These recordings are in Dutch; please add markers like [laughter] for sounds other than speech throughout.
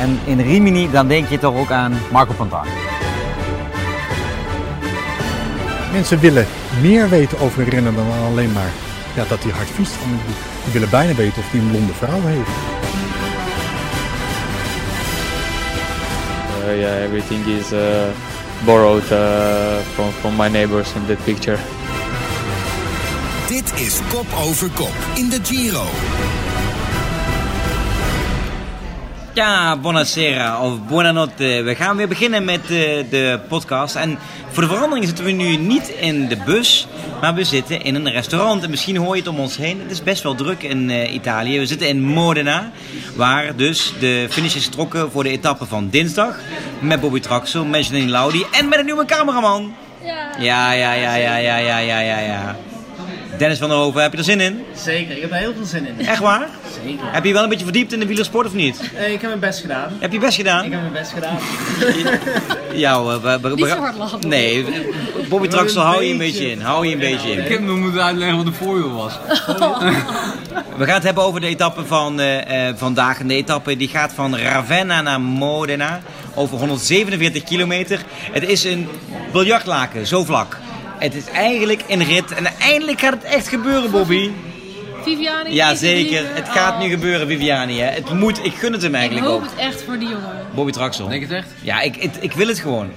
En in Rimini, dan denk je toch ook aan Marco Pantani. Mensen willen meer weten over een renner dan alleen maar ja, dat hij hard fietst. Die willen bijna weten of hij een blonde vrouw heeft. Uh, yeah, everything is uh, borrowed uh, from, from my neighbors in that picture. Dit is Kop over Kop in de Giro. Ja, buonasera of buonanotte. We gaan weer beginnen met eh, de podcast. En voor de verandering zitten we nu niet in de bus, maar we zitten in een restaurant. En misschien hoor je het om ons heen. Het is best wel druk in eh, Italië. We zitten in Modena, waar dus de finish is getrokken voor de etappe van dinsdag. Met Bobby Traxel, met Janine Laudi en met een nieuwe cameraman. Ja, ja, ja, ja, ja, ja, ja, ja. ja. Dennis van der Hoven, heb je er zin in? Zeker, ik heb er heel veel zin in. Echt waar? Zeker. Heb je wel een beetje verdiept in de wielersport of niet? Eh, ik heb mijn best gedaan. Heb je best gedaan? Ik heb mijn best gedaan. [laughs] Ja, we, we, we- Niet zo hard lachen. Nee, Bobby Traxel, hou je een beetje in. Hou je een beetje Ik in. heb nog moeten uitleggen wat de voorwiel was. [laughs] We gaan het hebben over de etappe van eh, eh, vandaag. En de etappe die gaat van Ravenna naar Modena. Over 147 kilometer. Het is een biljartlaken, zo vlak. Het is eigenlijk een rit. En eindelijk gaat het echt gebeuren, Bobby. Viviani. Ja, zeker. Het gaat Oh. nu gebeuren, Viviani. Hè. Het moet, ik gun het hem Ik eigenlijk hoop ook. het echt voor die jongen. Bobby Traxel. Denk je het echt? Ja, ik, ik, ik wil het gewoon.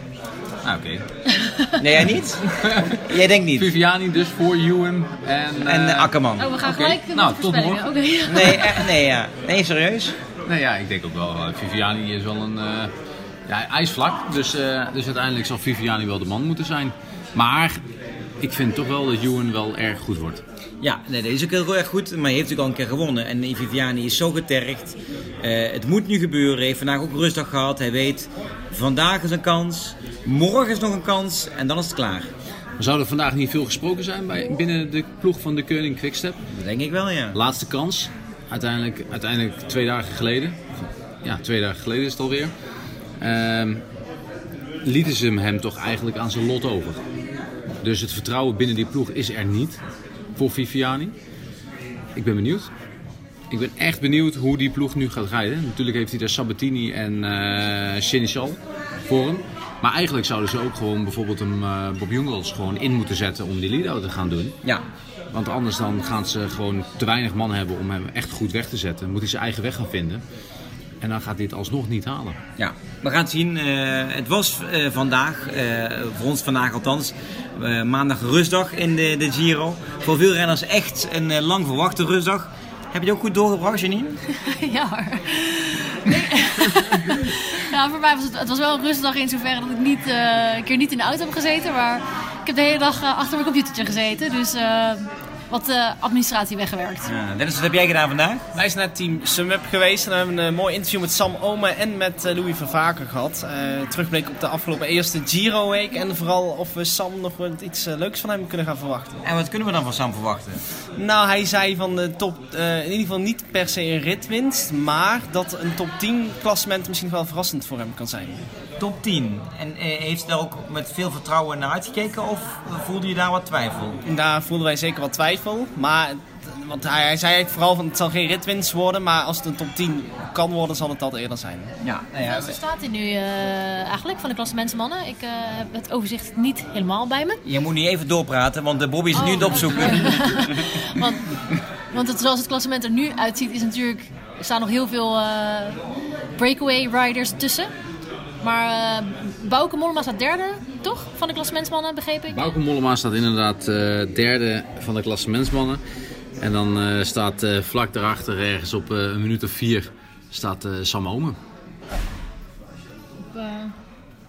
Nou, oké. [laughs] Nee, jij niet? [laughs] Jij denkt niet. Viviani dus voor Ewan en... En eh, eh, Akkerman. Oh, we gaan Oké. gelijk met Nou, de tot voorspellingen. Oké. Nee, nee, ja. Nee, serieus? Nee, ja, ik denk ook wel. eh, Viviani is wel een... eh ja, hij is vlak, dus, eh, dus uiteindelijk zal Viviani wel de man moeten zijn. Maar ik vind toch wel dat Ewan wel erg goed wordt. Ja, nee, dat is ook heel erg goed. Maar hij heeft natuurlijk al een keer gewonnen. En Viviani is zo getergd. Eh, het moet nu gebeuren. Hij heeft vandaag ook rustdag gehad. Hij weet, vandaag is een kans. Morgen is nog een kans. En dan is het klaar. Zou er vandaag niet veel gesproken zijn bij, binnen de ploeg van de Koning Quickstep? Dat denk ik wel, ja. Laatste kans. Uiteindelijk, uiteindelijk twee dagen geleden. Ja, twee dagen geleden is het alweer. Ehm lieten ze hem toch eigenlijk aan zijn lot over. Dus het vertrouwen binnen die ploeg is er niet voor Viviani. Ik ben benieuwd. Ik ben echt benieuwd hoe die ploeg nu gaat rijden. Natuurlijk heeft hij daar Sabatini en eh Seneschal voor hem. Maar eigenlijk zouden ze ook gewoon bijvoorbeeld hem eh, Bob Jungels gewoon in moeten zetten om die lead te gaan doen. Ja, Want anders dan gaan ze gewoon te weinig man hebben om hem echt goed weg te zetten. Moet hij zijn eigen weg gaan vinden. En dan gaat hij het alsnog niet halen. ja. we gaan het zien. Eh, het was eh, vandaag, eh, voor ons vandaag althans, eh, maandag rustdag in de, de Giro. Voor veel renners echt een lang verwachte rustdag. Heb je het ook goed doorgebracht, Janine? [laughs] Ja hoor. Nee. [laughs] ja, voor mij was het, het was wel een rustdag in zoverre dat ik niet, eh, een keer niet in de auto heb gezeten. Maar ik heb de hele dag achter mijn computertje gezeten. Dus eh, wat eh, administratie weggewerkt. Ja, Dennis, wat heb jij gedaan vandaag? Wij zijn naar Team SumUp geweest en hebben een mooi interview met Sam Ome en met eh, Louis Vervaker gehad. Eh terugblik op de afgelopen eerste Giro Week en vooral of we Sam nog wel iets eh, leuks van hem kunnen gaan verwachten. En wat kunnen we dan van Sam verwachten? Nou, hij zei van de top, eh, in ieder geval niet per se een ritwinst, maar dat een top 10 klassement misschien wel verrassend voor hem kan zijn. Top 10. En eh, heeft hij daar ook met veel vertrouwen naar uitgekeken of voelde je daar wat twijfel? En daar voelden wij zeker wat twijfel. Maar, want hij, hij zei eigenlijk vooral van het zal geen ritwinst worden. Maar als het een top 10 kan worden, zal het dat eerder zijn. Ja, nou ja, Hoeveel staat hij nu eh, eigenlijk van de klassementsmannen? Ik eh, heb het overzicht niet helemaal bij me. je moet niet even doorpraten, want de Bobby is nu aan het Oh. opzoeken. [laughs] [laughs] Want, want het, zoals het klassement er nu uitziet, is natuurlijk, er staan nog heel veel eh, breakaway riders tussen. Maar Bouke Mollema staat derde, toch? Van de klassementsmannen, begreep ik. Bauke Mollema staat inderdaad eh, derde van de klassementsmannen. En dan eh, staat vlak daarachter ergens op een minuut of vier staat Sam Omen. Op,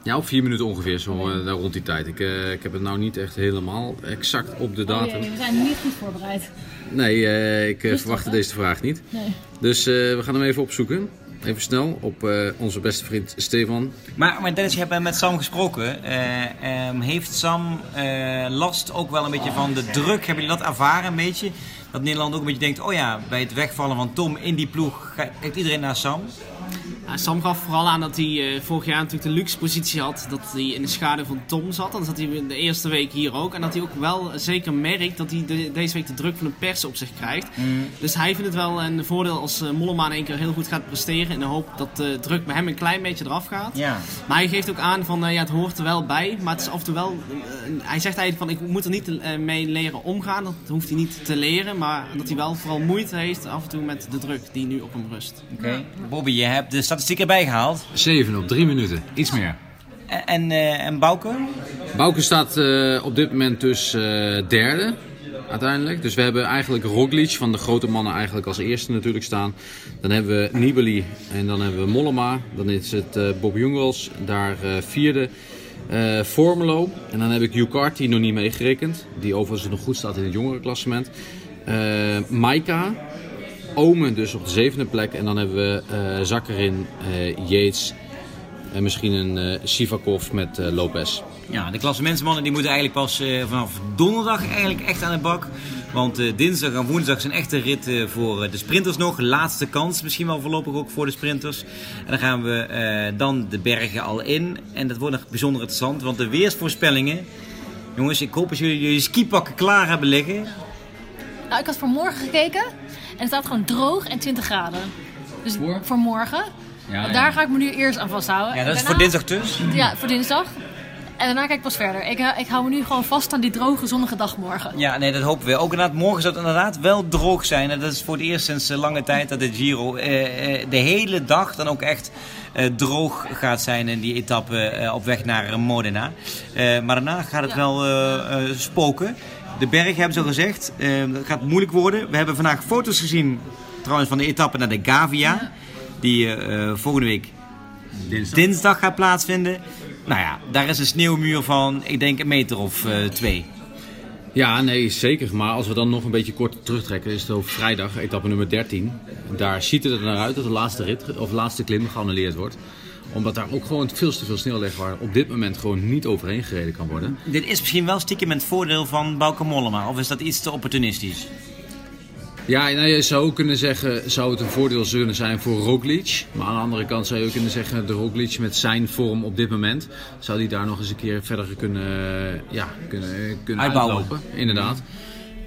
Ja, op vier minuten ongeveer, zo rond die tijd. Ik, ik heb het nou niet echt helemaal exact op de oh datum. jee, we zijn niet goed voorbereid. Nee, ik Rustig, verwachtte deze vraag niet. Nee. Dus we gaan hem even opzoeken. Even snel op eh, onze beste vriend Stefan. Maar, maar Dennis, je hebt met Sam gesproken. Eh, ehm, heeft Sam eh, last ook wel een beetje van de druk? Hebben jullie dat ervaren een beetje? Dat Nederland ook een beetje denkt, oh ja, bij het wegvallen van Tom in die ploeg kijkt iedereen naar Sam. Ja, Sam gaf vooral aan dat hij eh, vorig jaar natuurlijk de luxe positie had. Dat hij in de schaduw van Tom zat. Dan zat hij de eerste week hier ook. En dat hij ook wel zeker merkt dat hij de- deze week de druk van de pers op zich krijgt. Dus hij vindt het wel een voordeel als eh, Mollema in één keer heel goed gaat presteren. In de hoop dat de druk bij hem een klein beetje eraf gaat. Maar hij geeft ook aan van eh, ja, het hoort er wel bij. Maar het is af en toe wel. hij zegt eigenlijk van ik moet er niet mee leren omgaan. Dat hoeft hij niet te leren. Maar dat hij wel vooral moeite heeft af en toe met de druk die nu op hem rust. Oké. Bobby, je hebt de statistiek erbij gehaald. 7 op 3 minuten, iets meer. En, eh, en Bouke? Bouke staat eh, op dit moment dus eh, derde. Uiteindelijk. Dus we hebben eigenlijk Roglic van de grote mannen eigenlijk als eerste natuurlijk staan. Dan hebben we Nibali en dan hebben we Mollema. Dan is het Bob Jungels, daar vierde. Eh Formelo. En dan heb ik Ucarty nog niet meegerekend. Die overigens nog goed staat in het jongerenklassement. Eh Maika. Omen dus op de zevende plek. En dan hebben we eh Zakkerin, eh Yates en misschien een eh Sivakov met eh, Lopez. Ja, de klassementsmannen die moeten eigenlijk pas vanaf donderdag eigenlijk echt aan de bak. Want dinsdag en woensdag zijn echte ritten voor de sprinters nog. Laatste kans misschien wel voorlopig ook voor de sprinters. En dan gaan we dan de bergen al in. En dat wordt nog bijzonder interessant, want de weersvoorspellingen... Jongens, ik hoop dat jullie jullie skipakken klaar hebben liggen. Nou, ik had voor morgen gekeken en het staat gewoon droog en 20 graden. Dus voor, morgen. Ja, Daar ga ik me nu eerst aan vasthouden. Ja, dat is voor dinsdag dus. Ja, voor dinsdag. En daarna kijk ik pas verder. Ik, hou- ik hou me nu gewoon vast aan die droge, zonnige dag morgen. Ja, nee, dat hopen we. Ook inderdaad, morgen zou het inderdaad wel droog zijn. En dat is voor het eerst sinds lange tijd dat de Giro eh, eh, de hele dag dan ook echt eh, droog gaat zijn in die etappe eh, op weg naar Modena. Eh, maar daarna gaat het Ja. wel eh, spoken. De berg hebben ze al gezegd. eh, het gaat moeilijk worden. We hebben vandaag foto's gezien trouwens van de etappe naar de Gavia. Die eh, eh, volgende week dinsdag. gaat plaatsvinden. Nou ja, daar is een sneeuwmuur van, ik denk een meter of eh, twee. Ja, nee, zeker. Maar als we dan nog een beetje kort terugtrekken, is het over vrijdag, etappe nummer 13. Daar ziet het er naar uit dat de laatste, rit, of laatste klim geannuleerd wordt. Omdat daar ook gewoon veel te veel sneeuw ligt waar op dit moment gewoon niet overheen gereden kan worden. Dit is misschien wel stiekem het voordeel van Bauke Mollema. Of is dat iets te opportunistisch? Ja, nou, je zou ook kunnen zeggen, zou het een voordeel kunnen zijn voor Roglic. Maar aan de andere kant zou je ook kunnen zeggen, de Roglic met zijn vorm op dit moment, zou die daar nog eens een keer verder kunnen, ja, kunnen, kunnen Uitbouwen. uitlopen. Inderdaad.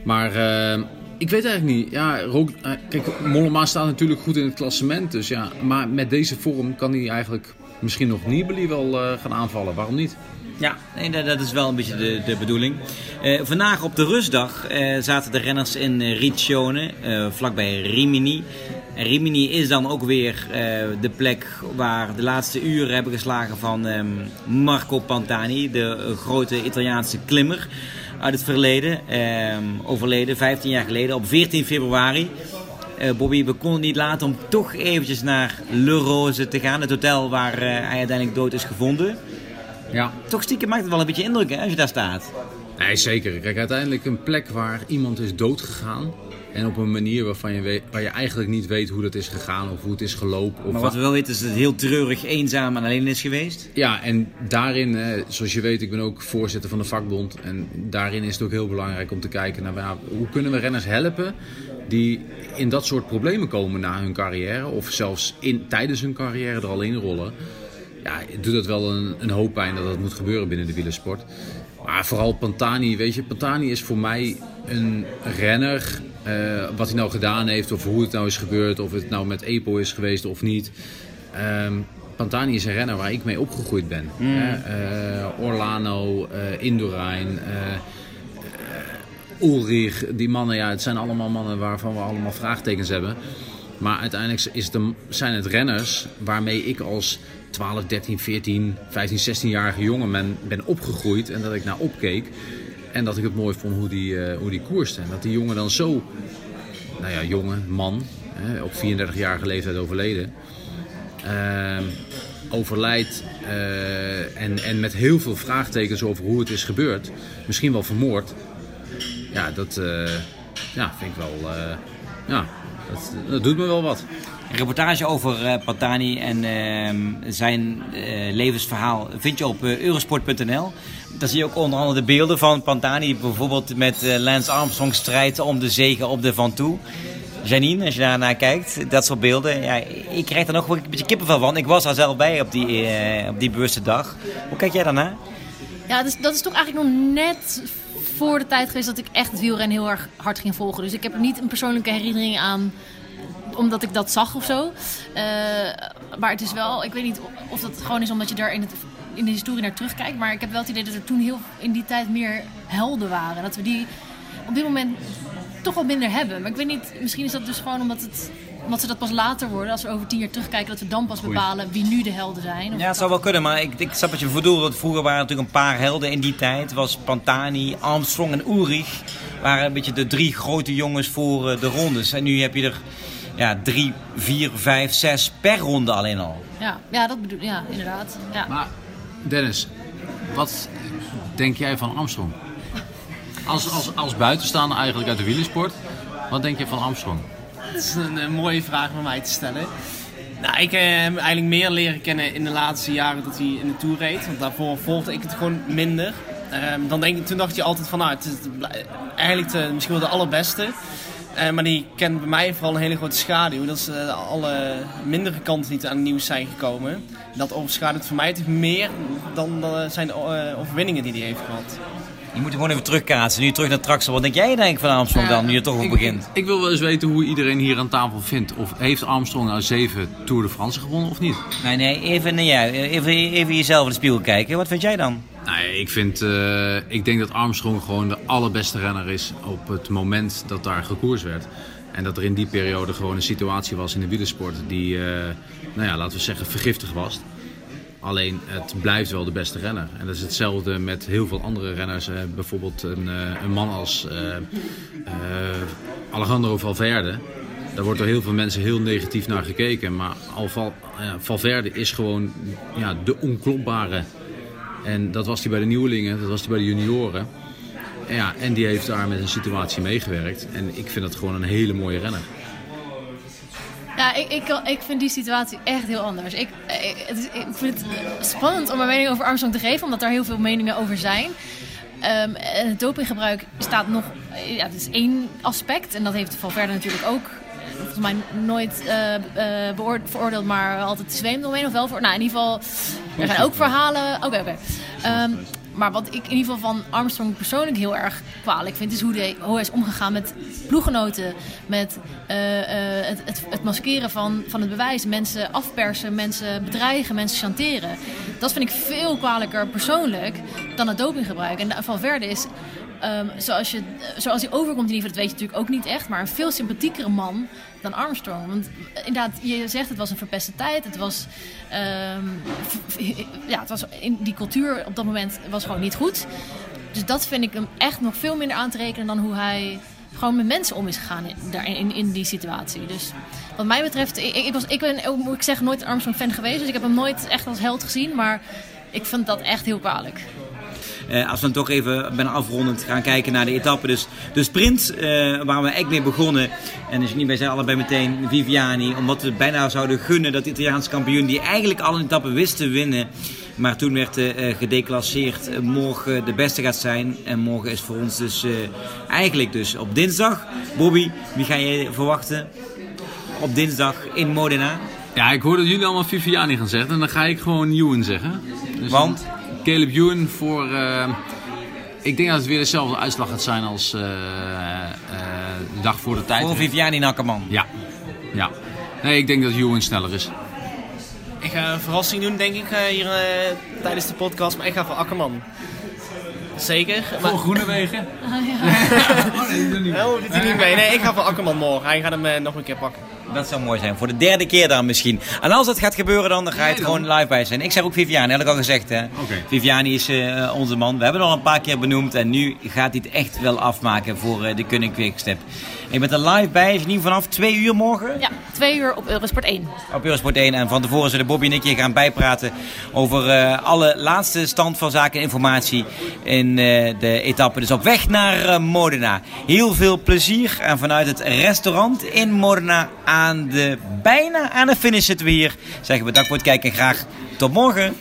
Maar eh, ik weet eigenlijk niet. Ja, eh, kijk, Mollema staat natuurlijk goed in het klassement. Dus ja, maar met deze vorm kan hij eigenlijk misschien nog Nibali wel eh, gaan aanvallen. Waarom niet? Ja, nee, dat, is wel een beetje de, de bedoeling. Eh, vandaag op de rustdag zaten de renners in Riccione, vlakbij Rimini. En Rimini is dan ook weer de plek waar de laatste uren hebben geslagen van ehm, Marco Pantani, de grote Italiaanse klimmer uit het verleden. ehm, overleden 15 jaar geleden op 14 februari. Eh, Bobby, we konden het niet laten om toch eventjes naar Le Rose te gaan, het hotel waar eh, hij uiteindelijk dood is gevonden. Ja. Toch stiekem maakt het wel een beetje indruk hè, als je daar staat. Nee, zeker. Kijk, uiteindelijk een plek waar iemand is doodgegaan. En op een manier waarvan je weet, waar je eigenlijk niet weet hoe dat is gegaan of hoe het is gelopen. Of Maar wa- wat we wel weten is dat het heel treurig, eenzaam en alleen is geweest. Ja, en daarin, zoals je weet, ik ben ook voorzitter van de vakbond. En daarin is het ook heel belangrijk om te kijken naar ja, hoe kunnen we renners helpen die in dat soort problemen komen na hun carrière. Of zelfs in, tijdens hun carrière er al in rollen. Ja, het doet dat wel een, een hoop pijn dat dat moet gebeuren binnen de wielersport. Maar vooral Pantani, weet je, Pantani is voor mij een renner. Eh, wat hij nou gedaan heeft, of hoe het nou is gebeurd, of het nou met EPO is geweest of niet. Ehm, Pantani is een renner waar ik mee opgegroeid ben. Hè? Eh, Orlano, Indurain, eh, eh, Ulrich, die mannen, ja, het zijn allemaal mannen waarvan we allemaal vraagtekens hebben. Maar uiteindelijk is het een- zijn het renners waarmee ik als 12, 13, 14, 15, 16-jarige jongen ben, ben opgegroeid. En dat ik naar opkeek. En dat ik het mooi vond hoe die, eh, hoe die koerste. En dat die jongen dan zo, nou ja, jongen, man, hè, op 34-jarige leeftijd overleden. Ehm, overlijdt eh, en, en met heel veel vraagtekens over hoe het is gebeurd. Misschien wel vermoord. Ja, dat eh, ja, vind ik wel. Ja, dat, dat doet me wel wat. Een reportage over eh, Pantani en ehm, zijn eh, levensverhaal vind je op eh, eurosport.nl. Daar zie je ook onder andere de beelden van Pantani, bijvoorbeeld met eh, Lance Armstrong strijdt om de zegen op de Van Toe. Janine, als je daarnaar kijkt, dat soort beelden. Ja, ik krijg er nog wel een beetje kippenvel van. Ik was er zelf bij op die, eh, op die bewuste dag. Hoe kijk jij daarnaar? Ja, dus, dat is toch eigenlijk nog net voor de tijd geweest dat ik echt het wielrennen heel erg hard ging volgen. Dus ik heb niet een persoonlijke herinnering aan omdat ik dat zag of zo. Eh, maar het is wel, ik weet niet of dat gewoon is omdat je daar in, in de historie naar terugkijkt. Maar ik heb wel het idee dat er toen heel in die tijd meer helden waren. Dat we die op dit moment toch wat minder hebben. Maar ik weet niet, misschien is dat dus gewoon omdat het omdat ze dat pas later worden, als we over tien jaar terugkijken, dat we dan pas bepalen wie nu de helden zijn. Of Ja, het zou wel kunnen, maar ik, ik snap wat je bedoelt. Want vroeger waren er natuurlijk een paar helden in die tijd. Was Pantani, Armstrong en Ulrich. waren een beetje de drie grote jongens voor eh, de rondes. En nu heb je er ja, drie, vier, vijf, zes per ronde alleen al. ja, ja, dat bedoel ja, inderdaad. Ja. Maar Dennis, wat denk jij van Armstrong? Als, als, als buitenstaander eigenlijk uit de wielersport, wat denk je van Armstrong? Dat is een, eh, mooie vraag om mij te stellen. Nou, ik eh, heb eigenlijk meer leren kennen in de laatste jaren dat hij in de Tour reed. Want daarvoor volgde ik het gewoon minder. Ehm, dan denk toen dacht je altijd van, nou, het is eigenlijk de, misschien wel de allerbeste. Eh, maar die kent bij mij vooral een hele grote schaduw. Dat eh, alle mindere kanten die aan het nieuws zijn gekomen. En dat overschaduwt voor mij het meer dan eh, zijn eh, overwinningen die hij heeft gehad. Je moet gewoon even terugkaatsen. Nu terug naar Traxel. Wat denk jij denk van Armstrong dan, nu je toch op begint? ik wil wel eens weten hoe iedereen hier aan tafel vindt. Of heeft Armstrong nou zeven Tour de France gewonnen of niet? Nee, nee, even naar jou. Even, even jezelf in de spiegel kijken. Wat vind jij dan? Nee, ik, vind, eh, ik denk dat Armstrong gewoon de allerbeste renner is op het moment dat daar gekoers werd. En dat er in die periode gewoon een situatie was in de wielersport die, eh, nou ja, laten we zeggen, vergiftig was. Alleen het blijft wel de beste renner. En dat is hetzelfde met heel veel andere renners. Eh, bijvoorbeeld een, eh, een man als eh, eh, Alejandro Valverde. Daar wordt door heel veel mensen heel negatief naar gekeken. Maar Alval, Valverde is gewoon ja, de onklopbare. En dat was hij bij de nieuwelingen, dat was hij bij de junioren. En, ja, en die heeft daar met een situatie meegewerkt. En ik vind dat gewoon een hele mooie renner. Ja, ik, ik, ik vind die situatie echt heel anders. Ik, ik, vind het spannend om mijn mening over Armstrong te geven, omdat er heel veel meningen over zijn. En het dopinggebruik staat nog, ja, het is één aspect. En dat heeft Valverde natuurlijk ook, eh, volgens mij nooit eh, eh, veroordeeld, maar altijd zweemde omheen of wel voor. Nou, in ieder geval, er zijn ook verhalen. Oké, oké. Ehm, maar wat ik in ieder geval van Armstrong persoonlijk heel erg kwalijk vind, is hoe, hij- hoe hij is omgegaan met ploeggenoten. Met eh, eh, het, het, maskeren van, van het bewijs. Mensen afpersen, mensen bedreigen, mensen chanteren. Dat vind ik veel kwalijker persoonlijk dan het dopinggebruik. En Valverde is, ehm, zoals, je, zoals hij overkomt in ieder geval, dat weet je natuurlijk ook niet echt, maar een veel sympathiekere man dan Armstrong. Want inderdaad, je zegt het was een verpeste tijd. Het was, ehm, ja, het was in die cultuur op dat moment was gewoon niet goed. Dus dat vind ik hem echt nog veel minder aan te rekenen dan hoe hij gewoon met mensen om is gegaan in, in, die situatie. Dus wat mij betreft, ik, ik, was, ik ben, ook, moet ik zeggen, nooit een Armstrong fan geweest. Dus ik heb hem nooit echt als held gezien. Maar ik vind dat echt heel kwalijk. Eh, als we dan toch even bijna afrondend gaan kijken naar de etappe. Dus de sprint, eh, waar we echt mee begonnen. En dus niet bij zijn allebei meteen Viviani. Omdat we bijna zouden gunnen dat de Italiaanse kampioen, die eigenlijk al een etappe wist te winnen. Maar toen werd eh, gedeclasseerd, morgen de beste gaat zijn. En morgen is voor ons dus eigenlijk dus op dinsdag. Bobby, wie ga je verwachten op dinsdag in Modena? Ja, ik hoor dat jullie allemaal Viviani gaan zeggen. En dan ga ik gewoon Ewan zeggen. Dus Want? Caleb Ewan voor... eh, ik denk dat het weer dezelfde uitslag gaat zijn als eh, eh, de dag voor de tijd. Voor Viviani Nakkerman. Ja. ja. Nee, ik denk dat Ewan sneller is. Ik ga een verrassing doen, denk ik, hier eh, tijdens de podcast. Maar ik ga voor Akkerman. Zeker. Maar... Voor Groenewegen? [laughs] Oh, dit is niet mee. Nee, ik ga voor Akkerman morgen. Hij gaat hem nog een keer pakken. Dat zou mooi zijn. Voor de derde keer dan misschien. En als dat gaat gebeuren dan, dan ga je het gewoon live bij zijn. Ik zeg ook Viviani, heb ik al gezegd hè. Viviani is eh, onze man. We hebben het al een paar keer benoemd. En nu gaat hij het echt wel afmaken voor eh, de Kunning Quickstep. Ik ben er live bij, is niet vanaf twee uur morgen. Ja, twee uur op Eurosport 1. Op Eurosport 1. En van tevoren zullen Bobby en ik je gaan bijpraten over eh, alle laatste stand van zaken en informatie in eh, de etappe. Dus op weg naar Modena. Heel veel plezier. En vanuit het restaurant in Modena aan de, bijna aan de finish zitten we hier. Zeggen we dank voor het kijken en graag tot morgen.